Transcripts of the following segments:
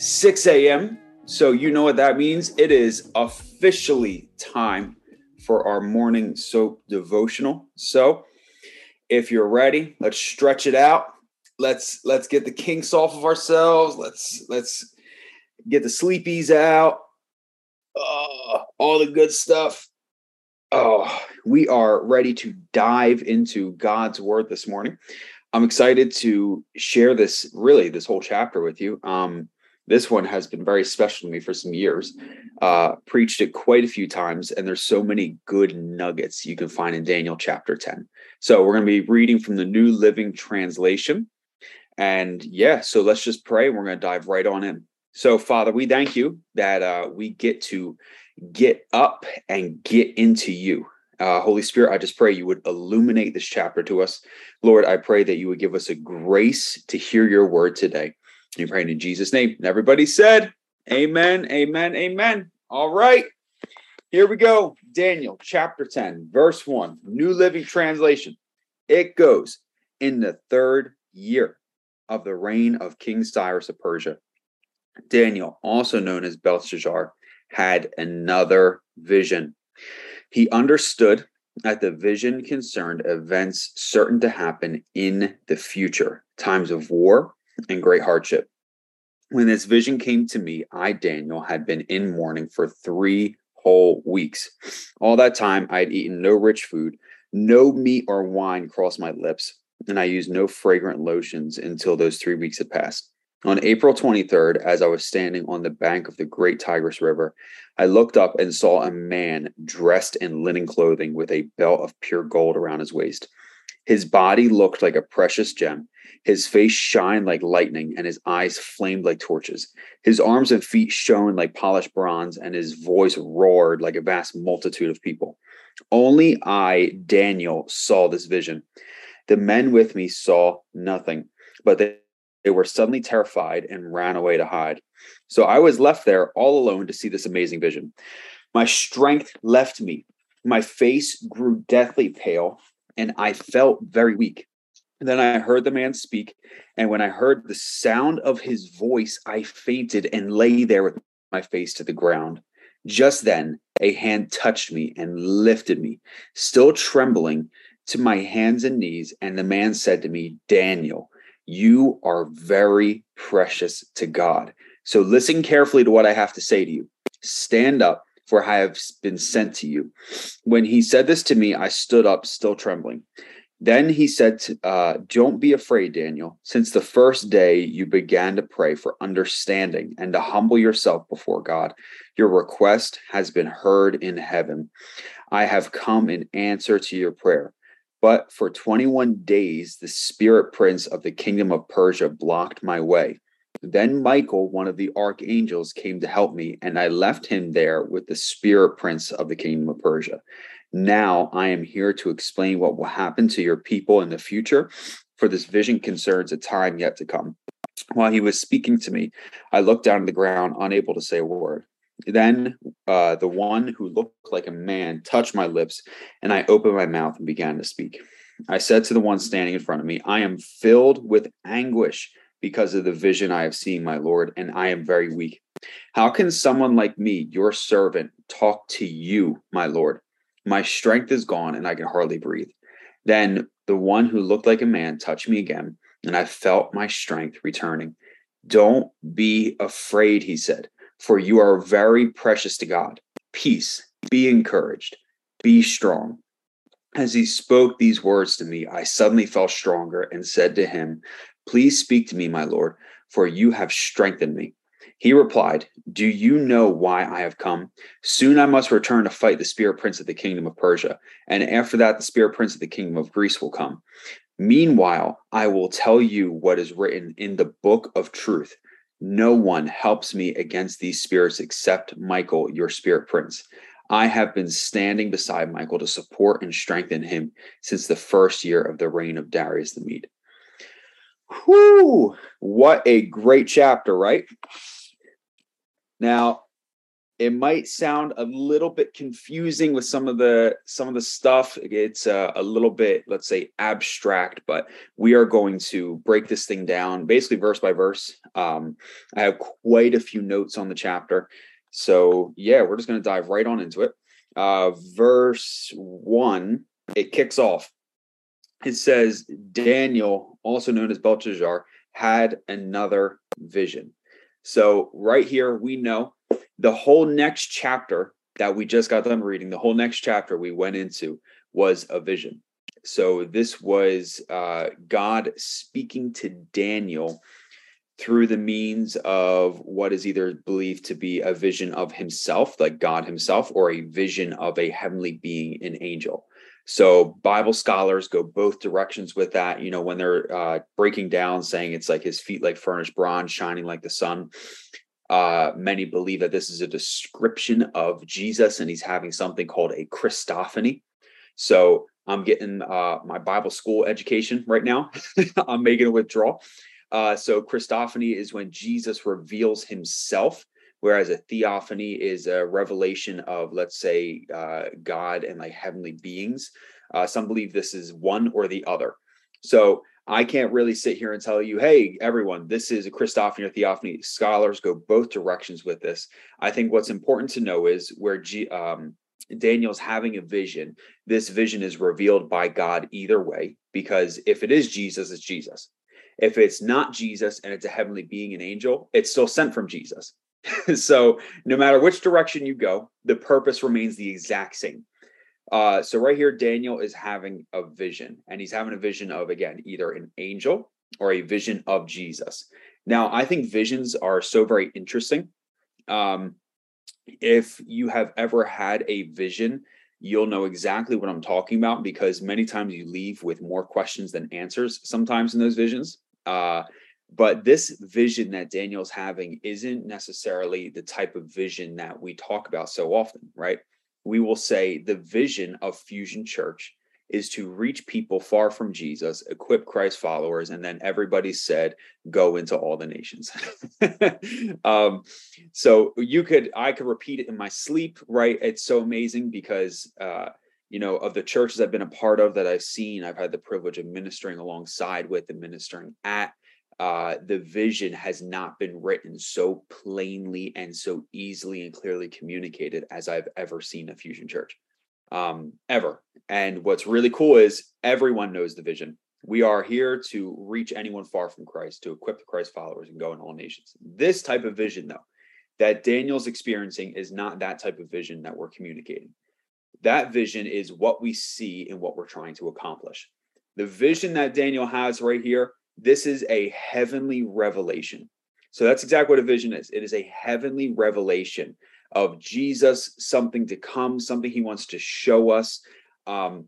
6 a.m. So, you know what that means. It is officially time for our morning soap devotional. So, if you're ready, let's stretch it out. Let's let's get the kinks off of ourselves. Let's let's get the sleepies out. Oh, all the good stuff. Oh, we are ready to dive into God's word this morning. I'm excited to share this, really, this whole chapter with you. Um, this one has been very special to me for some years. Uh, preached it quite a few times, and there's so many good nuggets you can find in Daniel chapter 10. So we're going to be reading from the New Living Translation. And yeah, so let's just pray. We're going to dive right on in. So, Father, we thank you that uh, we get to get up and get into you. Uh, Holy Spirit, I just pray you would illuminate this chapter to us. Lord, I pray that you would give us a grace to hear your word today. You pray in Jesus' name. And everybody said, Amen, amen, amen. All right, here we go. Daniel chapter 10, verse 1, New Living Translation. It goes, In the third year of the reign of King Cyrus of Persia, Daniel, also known as Belteshazzar, had another vision. He understood that the vision concerned events certain to happen in the future, times of war and great hardship. When this vision came to me, I, Daniel, had been in mourning for three whole weeks. All that time, I had eaten no rich food, no meat or wine crossed my lips, and I used no fragrant lotions until those three weeks had passed. On April 23rd, as I was standing on the bank of the great Tigris River, I looked up and saw a man dressed in linen clothing with a belt of pure gold around his waist. His body looked like a precious gem. His face shined like lightning, and his eyes flamed like torches. His arms and feet shone like polished bronze, and his voice roared like a vast multitude of people. Only I, Daniel, saw this vision. The men with me saw nothing, but they they were suddenly terrified and ran away to hide. So I was left there all alone to see this amazing vision. My strength left me. My face grew deathly pale, and I felt very weak. And then I heard the man speak, and when I heard the sound of his voice, I fainted and lay there with my face to the ground. Just then, a hand touched me and lifted me, still trembling, to my hands and knees. And the man said to me, Daniel, you are very precious to God. So listen carefully to what I have to say to you. Stand up, for I have been sent to you. When he said this to me, I stood up, still trembling. Then he said, uh, Don't be afraid, Daniel. Since the first day you began to pray for understanding and to humble yourself before God, your request has been heard in heaven. I have come in answer to your prayer. But for 21 days, the spirit prince of the kingdom of Persia blocked my way. Then Michael, one of the archangels, came to help me, and I left him there with the spirit prince of the kingdom of Persia. Now I am here to explain what will happen to your people in the future, for this vision concerns a time yet to come. While he was speaking to me, I looked down to the ground, unable to say a word. Then uh, the one who looked like a man touched my lips, and I opened my mouth and began to speak. I said to the one standing in front of me, I am filled with anguish because of the vision I have seen, my Lord, and I am very weak. How can someone like me, your servant, talk to you, my Lord? My strength is gone, and I can hardly breathe. Then the one who looked like a man touched me again, and I felt my strength returning. Don't be afraid, he said for you are very precious to God. Peace, be encouraged, be strong. As he spoke these words to me, I suddenly felt stronger and said to him, Please speak to me, my Lord, for you have strengthened me. He replied, Do you know why I have come? Soon I must return to fight the spirit prince of the kingdom of Persia, and after that, the spirit prince of the kingdom of Greece will come. Meanwhile, I will tell you what is written in the book of truth. No one helps me against these spirits except Michael, your spirit prince. I have been standing beside Michael to support and strengthen him since the first year of the reign of Darius the Mede. Whew, what a great chapter, right? Now, it might sound a little bit confusing with some of the some of the stuff. It's uh, a little bit let's say abstract but we are going to break this thing down basically verse by verse. Um, i have quite a few notes on the chapter. So yeah we're just going to dive right on into it. Uh, verse one it kicks off. It says daniel also known as belteshazzar had another vision so right here we know the whole next chapter that we just got done reading, the whole next chapter we went into was a vision. So this was uh, God speaking to Daniel through the means of what is either believed to be a vision of himself, like God himself, or a vision of a heavenly being, an angel. So Bible scholars go both directions with that. You know, when they're uh, breaking down, saying it's like his feet like furnished bronze, shining like the sun. Uh, many believe that this is a description of Jesus and he's having something called a Christophany. So I'm getting uh, my Bible school education right now. I'm making a withdrawal. Uh, so Christophany is when Jesus reveals himself, whereas a theophany is a revelation of, let's say, uh, God and like heavenly beings. Uh, some believe this is one or the other. So I can't really sit here and tell you, hey, everyone, this is a Christophany or Theophany. Scholars go both directions with this. I think what's important to know is where G, um, Daniel's having a vision, this vision is revealed by God either way, because if it is Jesus, it's Jesus. If it's not Jesus and it's a heavenly being, an angel, it's still sent from Jesus. so no matter which direction you go, the purpose remains the exact same. Uh, so right here, Daniel is having a vision, and he's having a vision of again either an angel or a vision of Jesus. Now, I think visions are so very interesting. Um, if you have ever had a vision, you'll know exactly what I'm talking about because many times you leave with more questions than answers sometimes in those visions. Uh, but this vision that Daniel's having isn't necessarily the type of vision that we talk about so often, right? we will say the vision of Fusion Church is to reach people far from Jesus, equip Christ followers, and then everybody said, go into all the nations. um, so you could, I could repeat it in my sleep, right? It's so amazing because, uh, you know, of the churches I've been a part of that I've seen, I've had the privilege of ministering alongside with and ministering at uh, the vision has not been written so plainly and so easily and clearly communicated as I've ever seen a fusion church, um, ever. And what's really cool is everyone knows the vision. We are here to reach anyone far from Christ, to equip the Christ followers and go in all nations. This type of vision, though, that Daniel's experiencing is not that type of vision that we're communicating. That vision is what we see and what we're trying to accomplish. The vision that Daniel has right here this is a heavenly revelation. So that's exactly what a vision is. It is a heavenly revelation of Jesus, something to come, something he wants to show us. Um,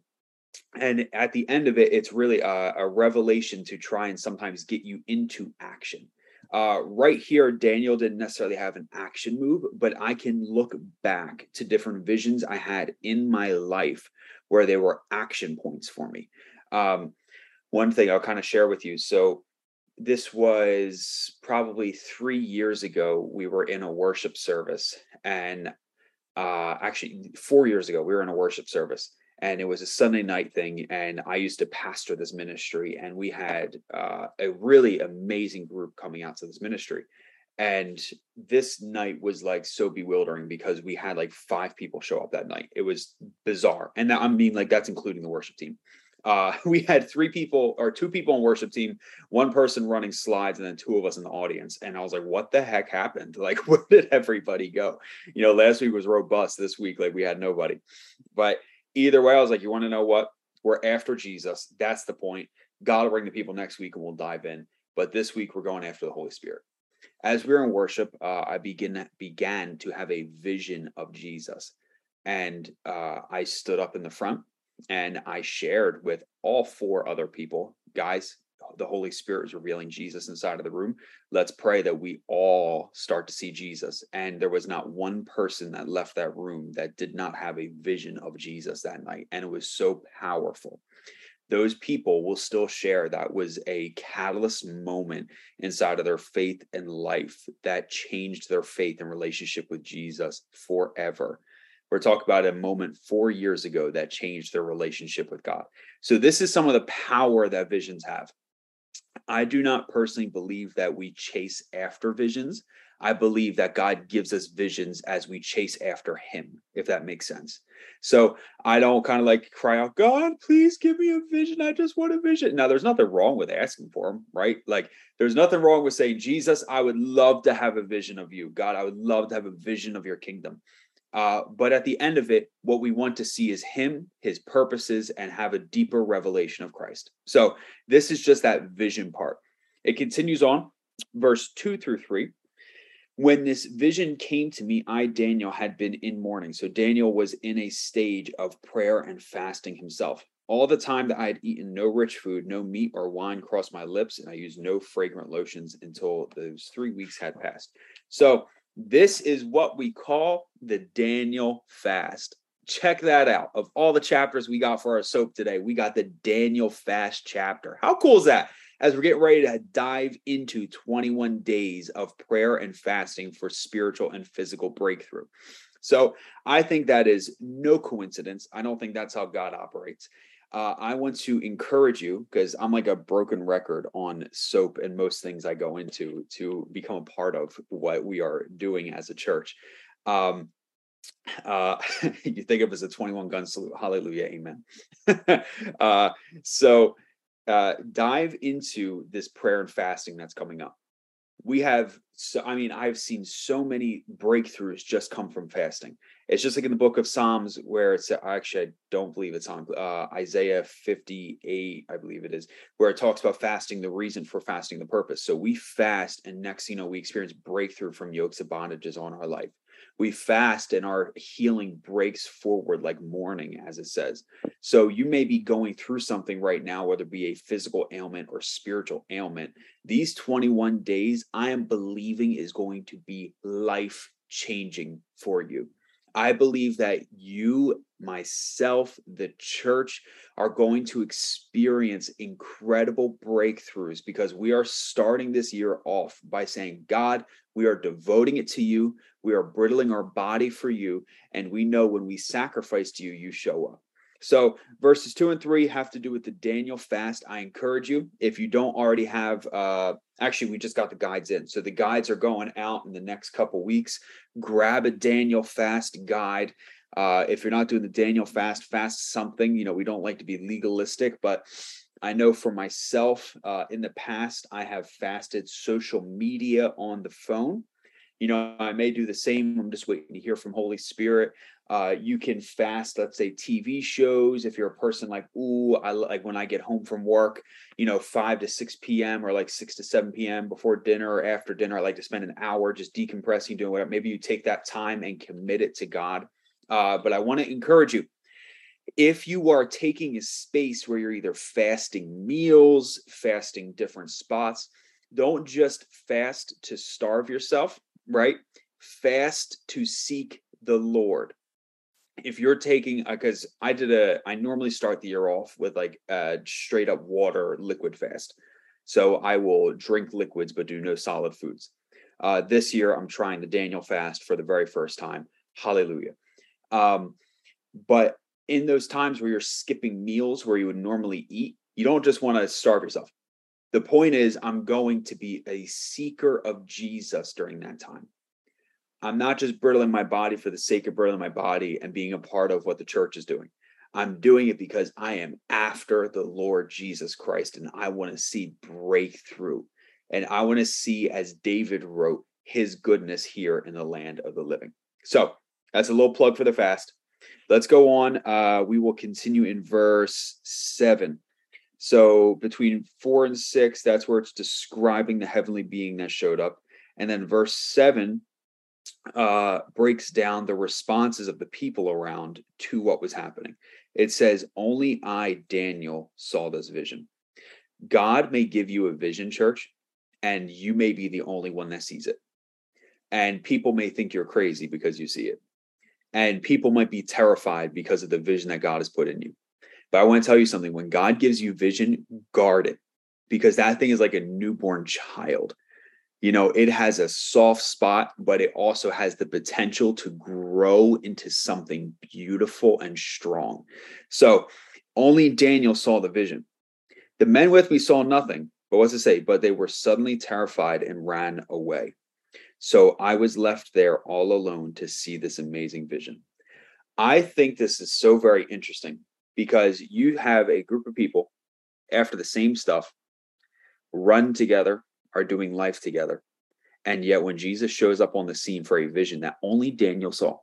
and at the end of it, it's really a, a, revelation to try and sometimes get you into action. Uh, right here, Daniel didn't necessarily have an action move, but I can look back to different visions I had in my life where they were action points for me. Um, one thing I'll kind of share with you. So this was probably three years ago. We were in a worship service, and uh, actually four years ago, we were in a worship service, and it was a Sunday night thing. And I used to pastor this ministry, and we had uh, a really amazing group coming out to this ministry. And this night was like so bewildering because we had like five people show up that night. It was bizarre, and that, I mean, like that's including the worship team uh, we had three people or two people on worship team, one person running slides, and then two of us in the audience. And I was like, what the heck happened? Like, where did everybody go? You know, last week was robust. This week, like, we had nobody. But either way, I was like, you want to know what? We're after Jesus. That's the point. God will bring the people next week and we'll dive in. But this week, we're going after the Holy Spirit. as we were in worship, uh, I begin began to have a vision of Jesus, and uh, I stood up in the front and I shared with all four other people, guys. The Holy Spirit is revealing Jesus inside of the room. Let's pray that we all start to see Jesus. And there was not one person that left that room that did not have a vision of Jesus that night. And it was so powerful those people will still share that was a catalyst moment inside of their faith and life that changed their faith and relationship with Jesus forever. We're talking about a moment four years ago that changed their relationship with God. So, this is some of the power that visions have. I do not personally believe that we chase after visions. I believe that God gives us visions as we chase after Him, if that makes sense. So I don't kind of like cry out, God, please give me a vision. I just want a vision. Now, there's nothing wrong with asking for them, right? Like, there's nothing wrong with saying, Jesus, I would love to have a vision of you. God, I would love to have a vision of your kingdom. Uh, but at the end of it, what we want to see is Him, His purposes, and have a deeper revelation of Christ. So this is just that vision part. It continues on, verse two through three. When this vision came to me, I, Daniel, had been in mourning. So Daniel was in a stage of prayer and fasting himself. All the time that I had eaten no rich food, no meat or wine crossed my lips, and I used no fragrant lotions until those three weeks had passed. So this is what we call the Daniel fast. Check that out. Of all the chapters we got for our soap today, we got the Daniel fast chapter. How cool is that? As we're getting ready to dive into 21 days of prayer and fasting for spiritual and physical breakthrough. So I think that is no coincidence. I don't think that's how God operates. Uh, I want to encourage you because I'm like a broken record on soap and most things I go into to become a part of what we are doing as a church. Um, uh, you think of as a 21 gun salute. Hallelujah. Amen. uh, so uh, dive into this prayer and fasting that's coming up. We have, so, I mean, I've seen so many breakthroughs just come from fasting. It's just like in the book of Psalms where it's actually I don't believe it's on uh, Isaiah 58, I believe it is, where it talks about fasting, the reason for fasting, the purpose. So we fast, and next you know we experience breakthrough from yokes of bondages on our life. We fast and our healing breaks forward like morning, as it says. So you may be going through something right now, whether it be a physical ailment or spiritual ailment. These 21 days, I am believing is going to be life changing for you. I believe that you, myself, the church are going to experience incredible breakthroughs because we are starting this year off by saying, God, we are devoting it to you. We are brittling our body for you. And we know when we sacrifice to you, you show up. So verses two and three have to do with the Daniel fast. I encourage you, if you don't already have, uh, actually, we just got the guides in. So the guides are going out in the next couple weeks. Grab a Daniel fast guide. Uh, if you're not doing the Daniel fast, fast something. You know, we don't like to be legalistic, but I know for myself, uh, in the past, I have fasted social media on the phone. You know, I may do the same. I'm just waiting to hear from Holy Spirit. Uh, you can fast, let's say, TV shows. If you're a person like, ooh, I like when I get home from work, you know, 5 to 6 p.m. or like 6 to 7 p.m. before dinner or after dinner, I like to spend an hour just decompressing, doing whatever. Maybe you take that time and commit it to God. Uh, but I want to encourage you if you are taking a space where you're either fasting meals, fasting different spots, don't just fast to starve yourself, right? Fast to seek the Lord if you're taking because uh, i did a i normally start the year off with like a straight up water liquid fast. So i will drink liquids but do no solid foods. Uh, this year i'm trying the daniel fast for the very first time. Hallelujah. Um, but in those times where you're skipping meals where you would normally eat you don't just want to starve yourself. The point is i'm going to be a seeker of jesus during that time I'm not just brittling my body for the sake of brittling my body and being a part of what the church is doing. I'm doing it because I am after the Lord Jesus Christ and I want to see breakthrough. And I want to see, as David wrote, his goodness here in the land of the living. So that's a little plug for the fast. Let's go on. Uh, we will continue in verse seven. So between four and six, that's where it's describing the heavenly being that showed up. And then verse seven uh, breaks down the responses of the people around to what was happening. It says, Only I, Daniel, saw this vision. God may give you a vision, church, and you may be the only one that sees it. And people may think you're crazy because you see it. And people might be terrified because of the vision that God has put in you. But I want to tell you something when God gives you vision, guard it because that thing is like a newborn child you know it has a soft spot but it also has the potential to grow into something beautiful and strong. So only daniel saw the vision. The men with me saw nothing but what's it say? But they were suddenly terrified and ran away. So i was left there all alone to see this amazing vision. I think this is so very interesting because you have a group of people after the same stuff run together are doing life together and yet, when Jesus shows up on the scene for a vision that only Daniel saw,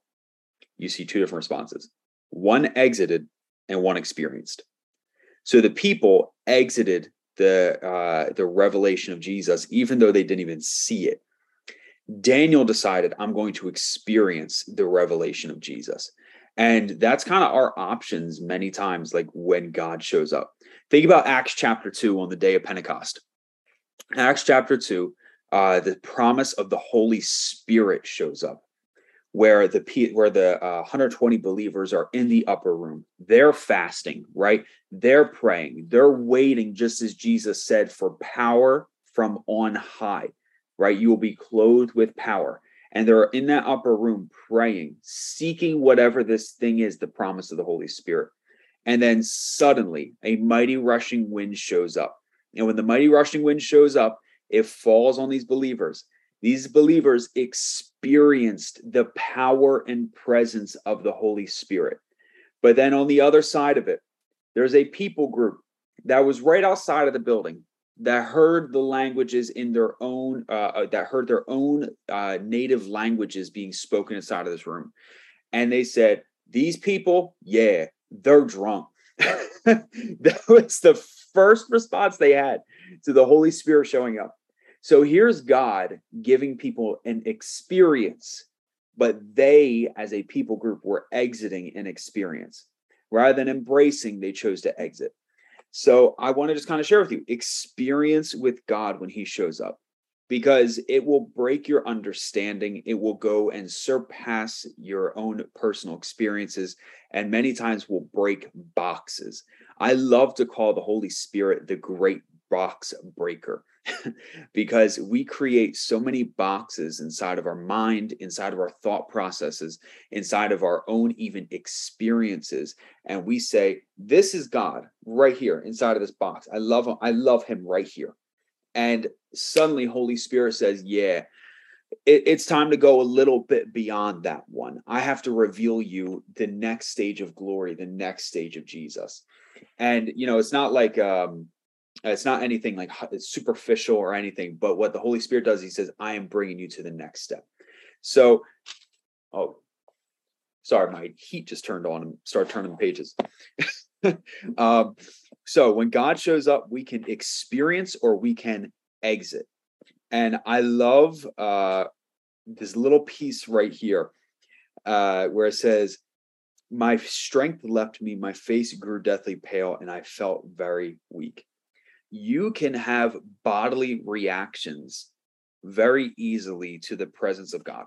you see two different responses one exited and one experienced. So the people exited the uh, the revelation of Jesus, even though they didn't even see it. Daniel decided, I'm going to experience the revelation of Jesus. And that's kind of our options many times, like when God shows up. Think about Acts chapter 2 on the day of Pentecost. Acts chapter 2, uh, the promise of the Holy Spirit shows up, where the where the uh, 120 believers are in the upper room. They're fasting, right? They're praying. They're waiting, just as Jesus said, for power from on high, right? You will be clothed with power. And they're in that upper room praying, seeking whatever this thing is, the promise of the Holy Spirit. And then suddenly a mighty rushing wind shows up. And when the mighty rushing wind shows up, it falls on these believers. These believers experienced the power and presence of the Holy Spirit. But then on the other side of it, there's a people group that was right outside of the building that heard the languages in their own uh, uh that heard their own uh, native languages being spoken inside of this room and they said these people yeah they're drunk that was the first response they had to the holy spirit showing up so here's God giving people an experience, but they, as a people group, were exiting an experience. Rather than embracing, they chose to exit. So I want to just kind of share with you experience with God when He shows up because it will break your understanding. It will go and surpass your own personal experiences, and many times will break boxes. I love to call the Holy Spirit the great box breaker because we create so many boxes inside of our mind, inside of our thought processes, inside of our own even experiences. And we say, This is God right here inside of this box. I love him. I love him right here. And suddenly, Holy Spirit says, Yeah, it, it's time to go a little bit beyond that one. I have to reveal you the next stage of glory, the next stage of Jesus. And, you know, it's not like, um, it's not anything like superficial or anything, but what the Holy Spirit does, He says, I am bringing you to the next step. So, oh, sorry, my heat just turned on and started turning the pages. um, so, when God shows up, we can experience or we can exit. And I love uh, this little piece right here uh, where it says, My strength left me, my face grew deathly pale, and I felt very weak you can have bodily reactions very easily to the presence of God.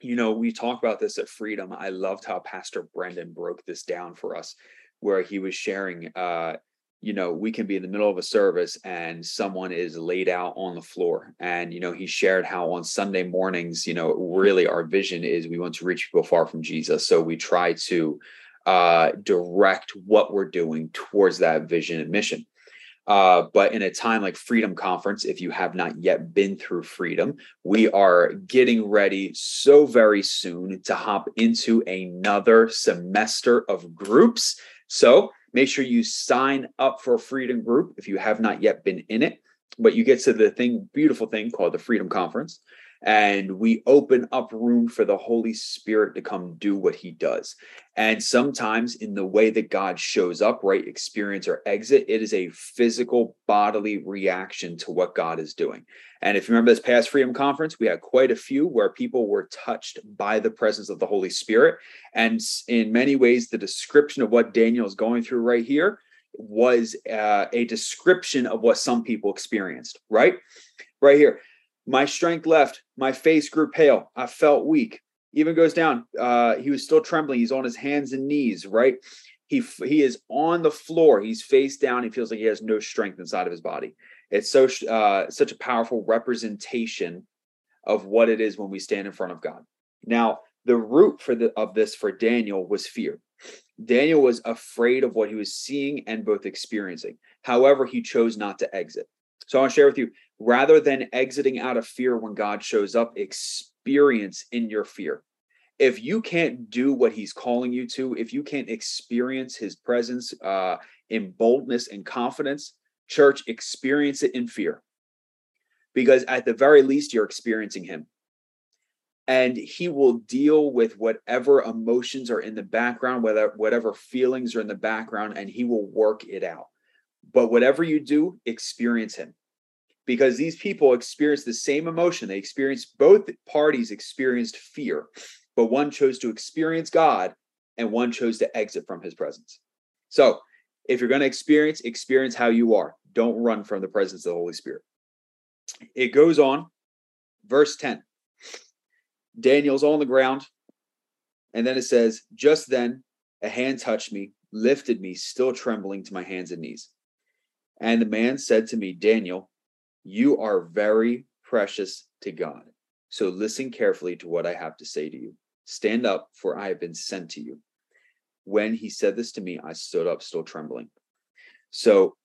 You know, we talk about this at Freedom. I loved how Pastor Brendan broke this down for us, where he was sharing, uh, you know, we can be in the middle of a service and someone is laid out on the floor. And, you know, he shared how on Sunday mornings, you know, really our vision is we want to reach people far from Jesus. So we try to uh, direct what we're doing towards that vision and mission. Uh, but in a time like Freedom Conference, if you have not yet been through Freedom, we are getting ready so very soon to hop into another semester of groups. So make sure you sign up for a Freedom group if you have not yet been in it. But you get to the thing, beautiful thing called the Freedom Conference. And we open up room for the Holy Spirit to come do what he does. And sometimes, in the way that God shows up, right, experience or exit, it is a physical bodily reaction to what God is doing. And if you remember this past Freedom Conference, we had quite a few where people were touched by the presence of the Holy Spirit. And in many ways, the description of what Daniel is going through right here was uh, a description of what some people experienced, right? Right here. My strength left, my face grew pale, I felt weak. Even goes down. Uh, he was still trembling. He's on his hands and knees, right? He he is on the floor. He's face down. He feels like he has no strength inside of his body. It's so uh, such a powerful representation of what it is when we stand in front of God. Now, the root for the of this for Daniel was fear. Daniel was afraid of what he was seeing and both experiencing. However, he chose not to exit. So I want to share with you rather than exiting out of fear when God shows up, experience in your fear. If you can't do what he's calling you to, if you can't experience his presence uh, in boldness and confidence, church, experience it in fear. Because at the very least, you're experiencing him. And he will deal with whatever emotions are in the background, whether whatever feelings are in the background, and he will work it out. But whatever you do, experience him because these people experienced the same emotion. They experienced both parties experienced fear, but one chose to experience God and one chose to exit from his presence. So, if you're going to experience, experience how you are. Don't run from the presence of the Holy Spirit. It goes on, verse 10. Daniel's on the ground, and then it says, Just then a hand touched me, lifted me, still trembling to my hands and knees. And the man said to me, Daniel, you are very precious to God. So listen carefully to what I have to say to you. Stand up, for I have been sent to you. When he said this to me, I stood up, still trembling. So,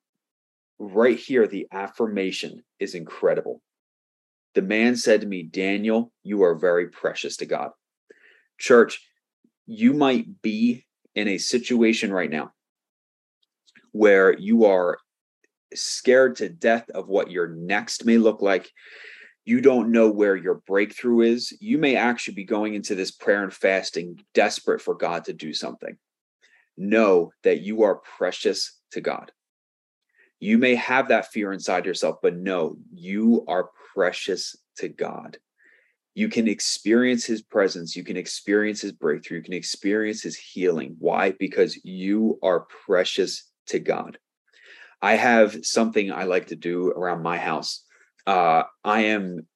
right here, the affirmation is incredible. The man said to me, Daniel, you are very precious to God. Church, you might be in a situation right now where you are scared to death of what your next may look like. You don't know where your breakthrough is. You may actually be going into this prayer and fasting desperate for God to do something. Know that you are precious to God. You may have that fear inside yourself, but no, you are precious to God. You can experience his presence. You can experience his breakthrough. You can experience his healing. Why? Because you are precious to God. I have something I like to do around my house. Uh, I am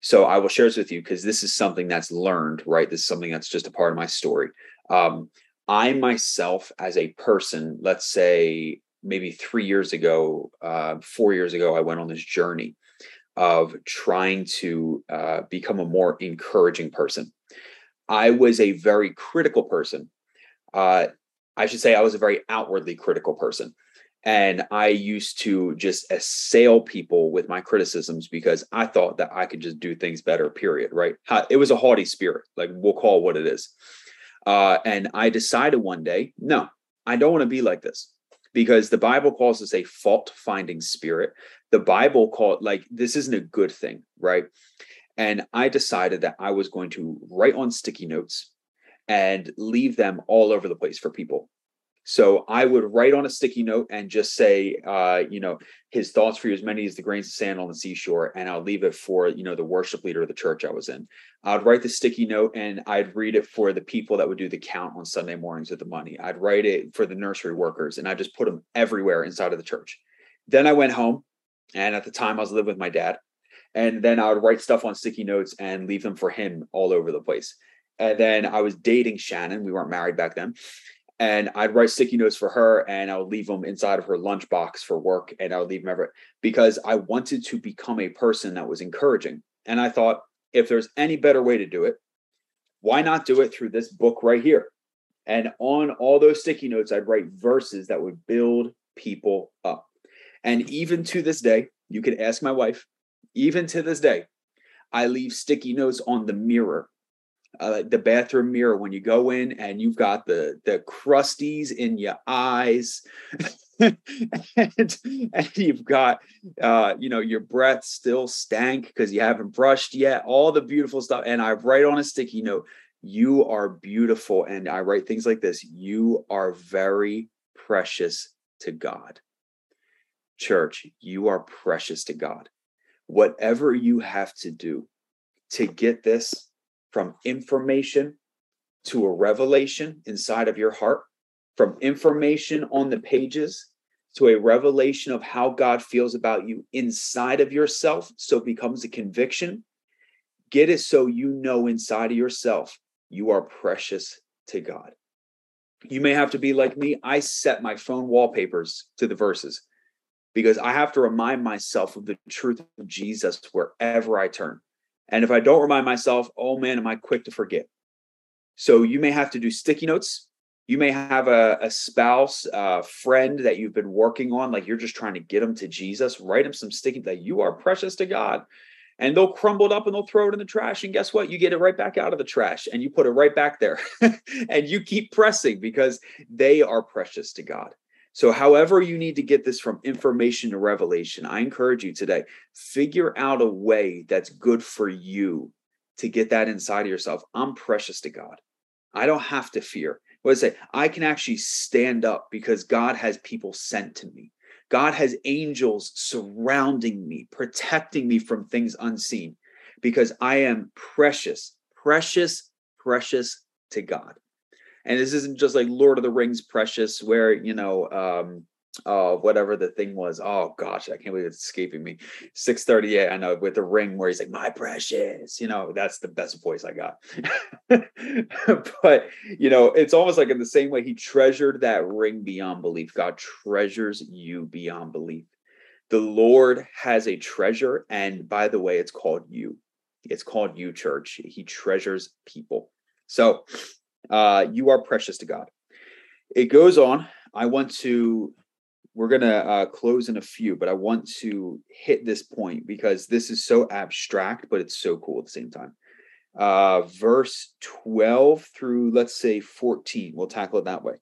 so I will share this with you because this is something that's learned, right? This is something that's just a part of my story. Um, I myself, as a person, let's say maybe three years ago, uh, four years ago, I went on this journey of trying to uh, become a more encouraging person. I was a very critical person. Uh, I should say I was a very outwardly critical person. And I used to just assail people with my criticisms because I thought that I could just do things better, period. Right. It was a haughty spirit, like we'll call what it is. Uh, and I decided one day, no, I don't want to be like this because the Bible calls this a fault finding spirit. The Bible called like this isn't a good thing, right? And I decided that I was going to write on sticky notes and leave them all over the place for people so I would write on a sticky note and just say, uh, you know, his thoughts for you as many as the grains of sand on the seashore, and I'll leave it for you know the worship leader of the church I was in. I'd write the sticky note and I'd read it for the people that would do the count on Sunday mornings with the money. I'd write it for the nursery workers, and I just put them everywhere inside of the church. Then I went home, and at the time I was living with my dad, and then I would write stuff on sticky notes and leave them for him all over the place. And then I was dating Shannon. We weren't married back then and I'd write sticky notes for her and I would leave them inside of her lunchbox for work and I would leave them ever because I wanted to become a person that was encouraging. And I thought, if there's any better way to do it, why not do it through this book right here? And on all those sticky notes, I'd write verses that would build people up. And even to this day, you can ask my wife, even to this day, I leave sticky notes on the mirror uh, the bathroom mirror when you go in and you've got the the crusties in your eyes. And, and you've got uh, you know your breath still stank because you haven't brushed yet all the beautiful stuff. And i write on a sticky note you are beautiful. And i write things like this you are very precious to god. Church you are precious to god. Whatever you have to do to get this from information to a revelation inside of your heart from information on the pages to a revelation of how God feels about you inside of yourself. So it becomes a conviction. Get it so you know inside of yourself you are precious to God. You may have to be like me. I set my phone wallpapers to the verses because I have to remind myself of the truth of Jesus wherever I turn. And if I don't remind myself, oh man, am I quick to forget? So you may have to do sticky notes. You may have a, a spouse a friend that you've been working on like you're just trying to get them to jesus write them some sticky that you are precious to god. And they'll crumble it up and they'll throw it in the trash. And guess what? You get it right back out of the trash and you put it right back there. And you keep pressing because they are precious to god so however you need to get this from information to revelation i encourage you today figure out a way that's good for you to get that inside of yourself i'm precious to god i don't have to fear what it say? I can actually stand up because God has people sent to me. God has angels surrounding me, protecting me from things unseen because I am precious, precious, precious to God. And this isn't just like Lord of the Rings precious, where, you know, um, uh whatever the thing was. Oh gosh i can't believe it's escaping me. 638 i know with the ring where he's like my precious you know that's the best voice i got. But you know it's almost like in the same way he treasured that ring beyond belief. God treasures you beyond belief. The lord has a treasure and by the way it's called you. It's called you church. He treasures people. So uh you are precious to god it goes on i want to we're going to uh, close in a few, but I want to hit this point because this is so abstract, but it's so cool at the same time. Uh, verse 12 through, let's say, 14. We'll tackle it that way.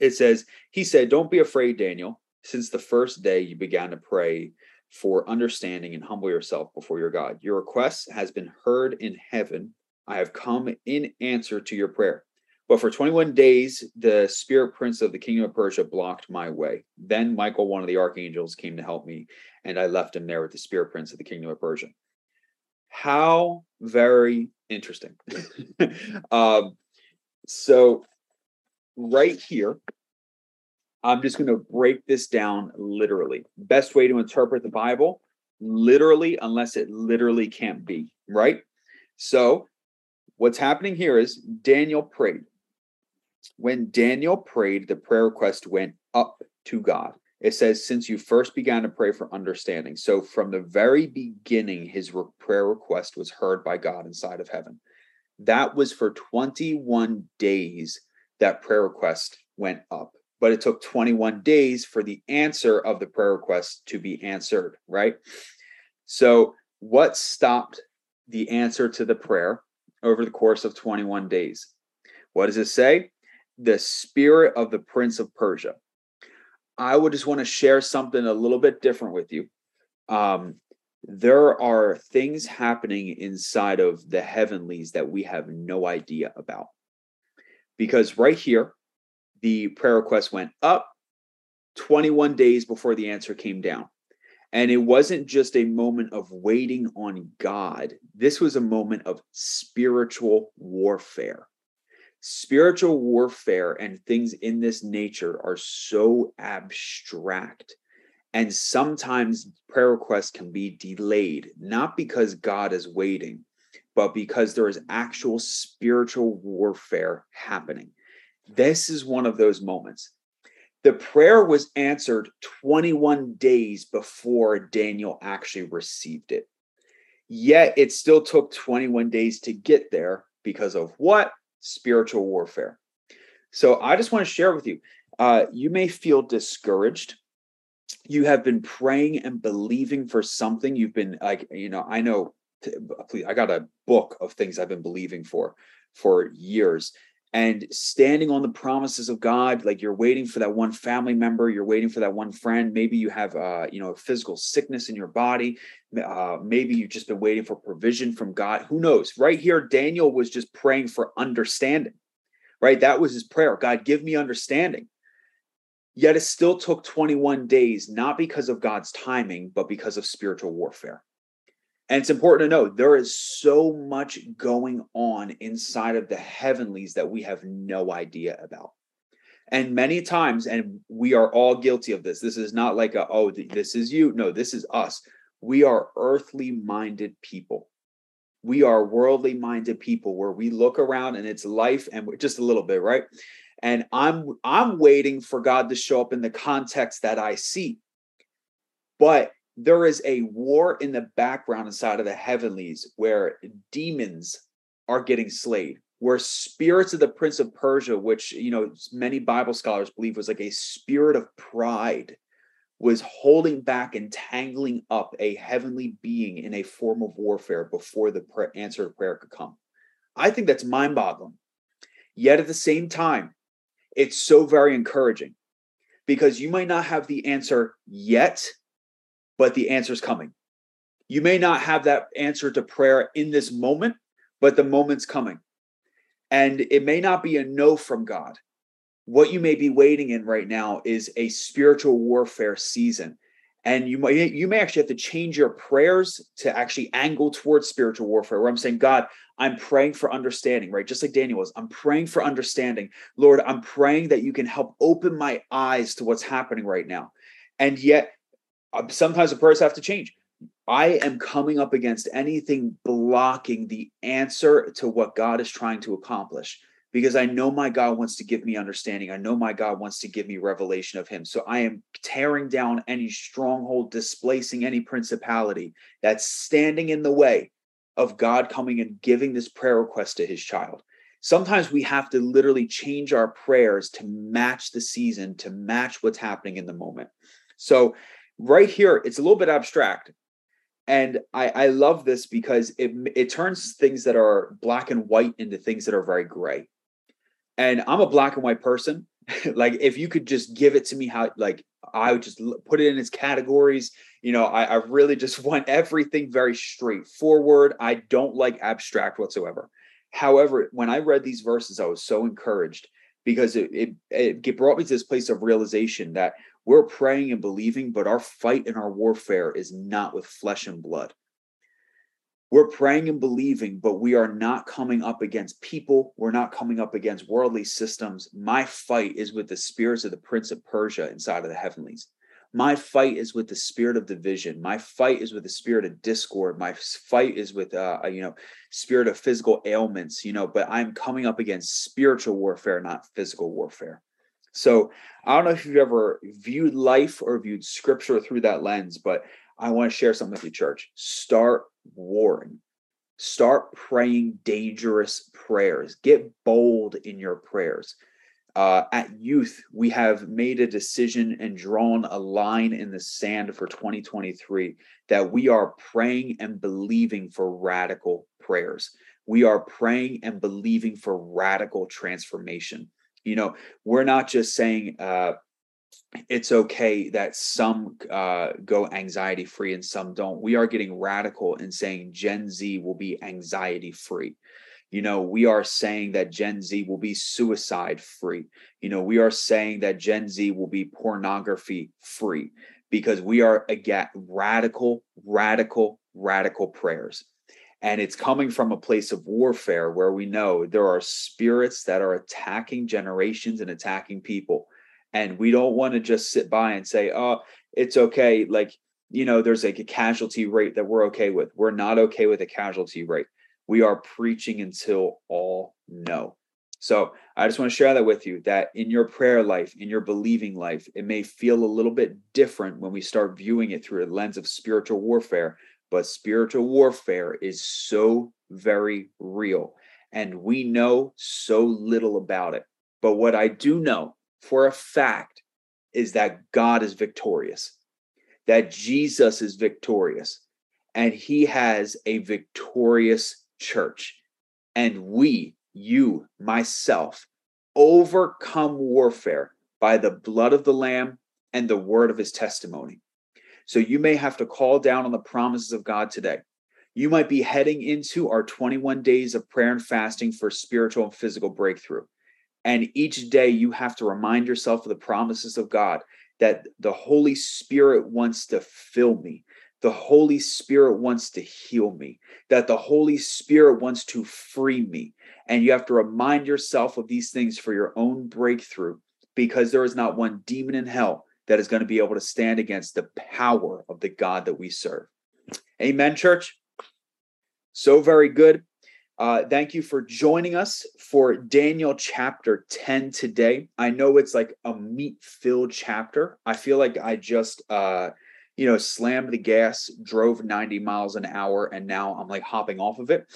It says, He said, Don't be afraid, Daniel. Since the first day you began to pray for understanding and humble yourself before your God, your request has been heard in heaven. I have come in answer to your prayer. But for 21 days, the spirit prince of the kingdom of Persia blocked my way. Then Michael, one of the archangels, came to help me, and I left him there with the spirit prince of the kingdom of Persia. How very interesting. um, so, right here, I'm just going to break this down literally. Best way to interpret the Bible, literally, unless it literally can't be, right? So, what's happening here is Daniel prayed when Daniel prayed, the prayer request went up to God. It says, since you first began to pray for understanding. So from the very beginning, his re- prayer request was heard by God inside of heaven. That was for 21 days that prayer request went up. But it took 21 days for the answer of the prayer request to be answered, right? So, what stopped the answer to the prayer over the course of 21 days? What does it say? the spirit of the prince of Persia. I would just want to share something a little bit different with you. Um, there are things happening inside of the heavenlies that we have no idea about. Because right here, the prayer request went up 21 days before the answer came down. And it wasn't just a moment of waiting on God, this was a moment of spiritual warfare spiritual warfare and things in this nature are so abstract. And sometimes prayer requests can be delayed, not because God is waiting, but because there is actual spiritual warfare happening. This is one of those moments. The prayer was answered 21 days before Daniel actually received it. Yet it still took 21 days to get there because of what? spiritual warfare. So I just want to share with you uh, you may feel discouraged. You have been praying and believing for something. You've been like, you know, I know, please, I got a book of things I've been believing for for years. And standing on the promises of God, like you're waiting for that one family member, you're waiting for that one friend. Maybe you have, uh, you know, a physical sickness in your body. Uh, maybe you've just been waiting for provision from God. Who knows? Right here, Daniel was just praying for understanding. Right, that was his prayer. God, give me understanding. Yet it still took 21 days, not because of God's timing, but because of spiritual warfare. And it's important to know there is so much going on inside of the heavenlies that we have no idea about. And many times, and we are all guilty of this. This is not like a, oh, this is you. No, this is us. We are earthly minded people. We are worldly minded people where we look around and it's life and just a little bit, right? And I'm I'm waiting for God to show up in the context that I see. But there is a war in the background inside of the heavenlies where demons are getting slayed where spirits of the prince of persia which you know many bible scholars believe was like a spirit of pride was holding back and tangling up a heavenly being in a form of warfare before the answer to prayer could come. I think that's mind-boggling. Yet at the same time it's so very encouraging because you might not have the answer yet but the answer is coming. You may not have that answer to prayer in this moment, but the moment's coming. And it may not be a no from God. What you may be waiting in right now is a spiritual warfare season. And you might you may actually have to change your prayers to actually angle towards spiritual warfare. Where I'm saying, God, I'm praying for understanding, right? Just like Daniel was, I'm praying for understanding. Lord, I'm praying that you can help open my eyes to what's happening right now. And yet Uh, sometimes the prayers have to change. I am coming up against anything blocking the answer to what God is trying to accomplish because I know my God wants to give me understanding. I know my God wants to give me revelation of Him. So I am tearing down any stronghold, displacing any principality that's standing in the way of God coming and giving this prayer request to His child. Sometimes we have to literally change our prayers to match the season, to match what's happening in the moment. So right here it's a little bit abstract. And I, I love this because it it turns things that are black and white into things that are very gray. And i'm a black and white person. Like if you could just give it to me how like i would just put it in its categories. You know I, I really just want everything very straightforward. I don't like abstract whatsoever. However when i read these verses i was so encouraged because it, it, it brought me to this place of realization that we're praying and believing, but our fight and our warfare is not with flesh and blood. We're praying and believing, but we are not coming up against people. We're not coming up against worldly systems. My fight is with the spirits of the prince of Persia inside of the heavenlies. My fight is with the spirit of division. My fight is with the spirit of discord. My fight is with, uh, you know, spirit of physical ailments. You know, but I'm coming up against spiritual warfare, not physical warfare. So I don't know if you've ever viewed life or viewed scripture through that lens, but I want to share something with you, church. Start warring. Start praying dangerous prayers. Get bold in your prayers. Uh, at youth, we have made a decision and drawn a line in the sand for 2023 that we are praying and believing for radical prayers. We are praying and believing for radical transformation. You know, we're not just saying uh, it's okay that some uh, go anxiety free and some don't. We are getting radical in saying Gen Z will be anxiety free. You know, we are saying that Gen Z will be suicide free. You know, we are saying that Gen Z will be pornography free because we are again radical, radical, radical prayers. And it's coming from a place of warfare where we know there are spirits that are attacking generations and attacking people. And we don't want to just sit by and say, oh, it's okay. Like, you know, there's like a casualty rate that we're okay with. We're not okay with a casualty rate. We are preaching until all know. So I just want to share that with you that in your prayer life, in your believing life, it may feel a little bit different when we start viewing it through a lens of spiritual warfare but spiritual warfare is so very real. And we know so little about it. But what I do know for a fact is that God is victorious, that Jesus is victorious, and he has a victorious church. And we you, myself, overcome warfare by the blood of the Lamb and the word of his testimony. So you may have to call down on the promises of God today. You might be heading into our 21 days of prayer and fasting for spiritual and physical breakthrough. And each day you have to remind yourself of the promises of God that the Holy Spirit wants to fill me. The Holy Spirit wants to heal me, that the Holy Spirit wants to free me. And you have to remind yourself of these things for your own breakthrough because there is not one demon in hell that is going to be able to stand against the power of the God that we serve. Amen, church. So very good. Uh, thank you for joining us for Daniel chapter 10 today. I know it's like a meat filled chapter. I feel like I just, uh, you know, slammed the gas, drove 90 miles an hour, and now I'm like hopping off of it.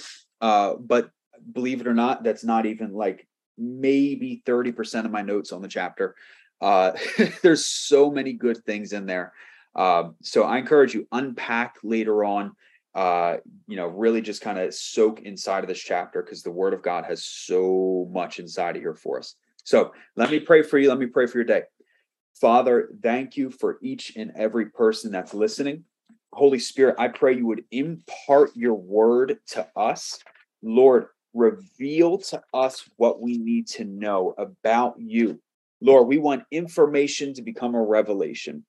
Uh, but believe it or not, that's not even like maybe 30% of my notes on the chapter. Uh, there's so many good things in there. Uh, so I encourage you unpack later on. Uh, you know, really just kind of soak inside of this chapter because the Word of God has so much inside of here for us. So let me pray for you. Let me pray for your day. Father, thank you for each and every person that's listening. Holy Spirit, I pray you would impart your word to us. Lord, reveal to us what we need to know about you. Lord, we want information to become a revelation.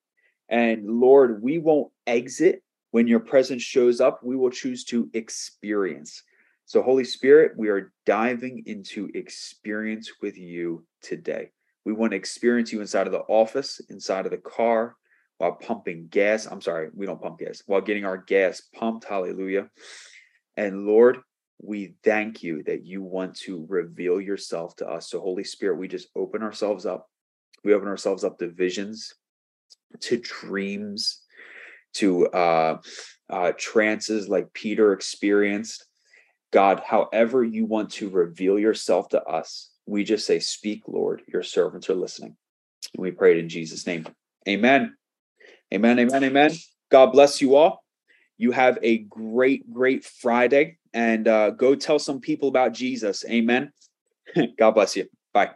And Lord, we won't exit when your presence shows up. We will choose to experience. So, Holy Spirit, we are diving into experience with you today. We want to experience you inside of the office, inside of the car, while pumping gas. I'm sorry, we don't pump gas, while getting our gas pumped. Hallelujah. And Lord, we thank you that you want to reveal yourself to us. So, Holy Spirit, we just open ourselves up. We open ourselves up to visions, to dreams, to uh, uh, trances like Peter experienced. God, however you want to reveal yourself to us, we just say, Speak, Lord, your servants are listening. And we pray it in Jesus' name. Amen. Amen. Amen. Amen. God bless you all. You have a great, great Friday and uh, go tell some people about Jesus. Amen. God bless you. Bye.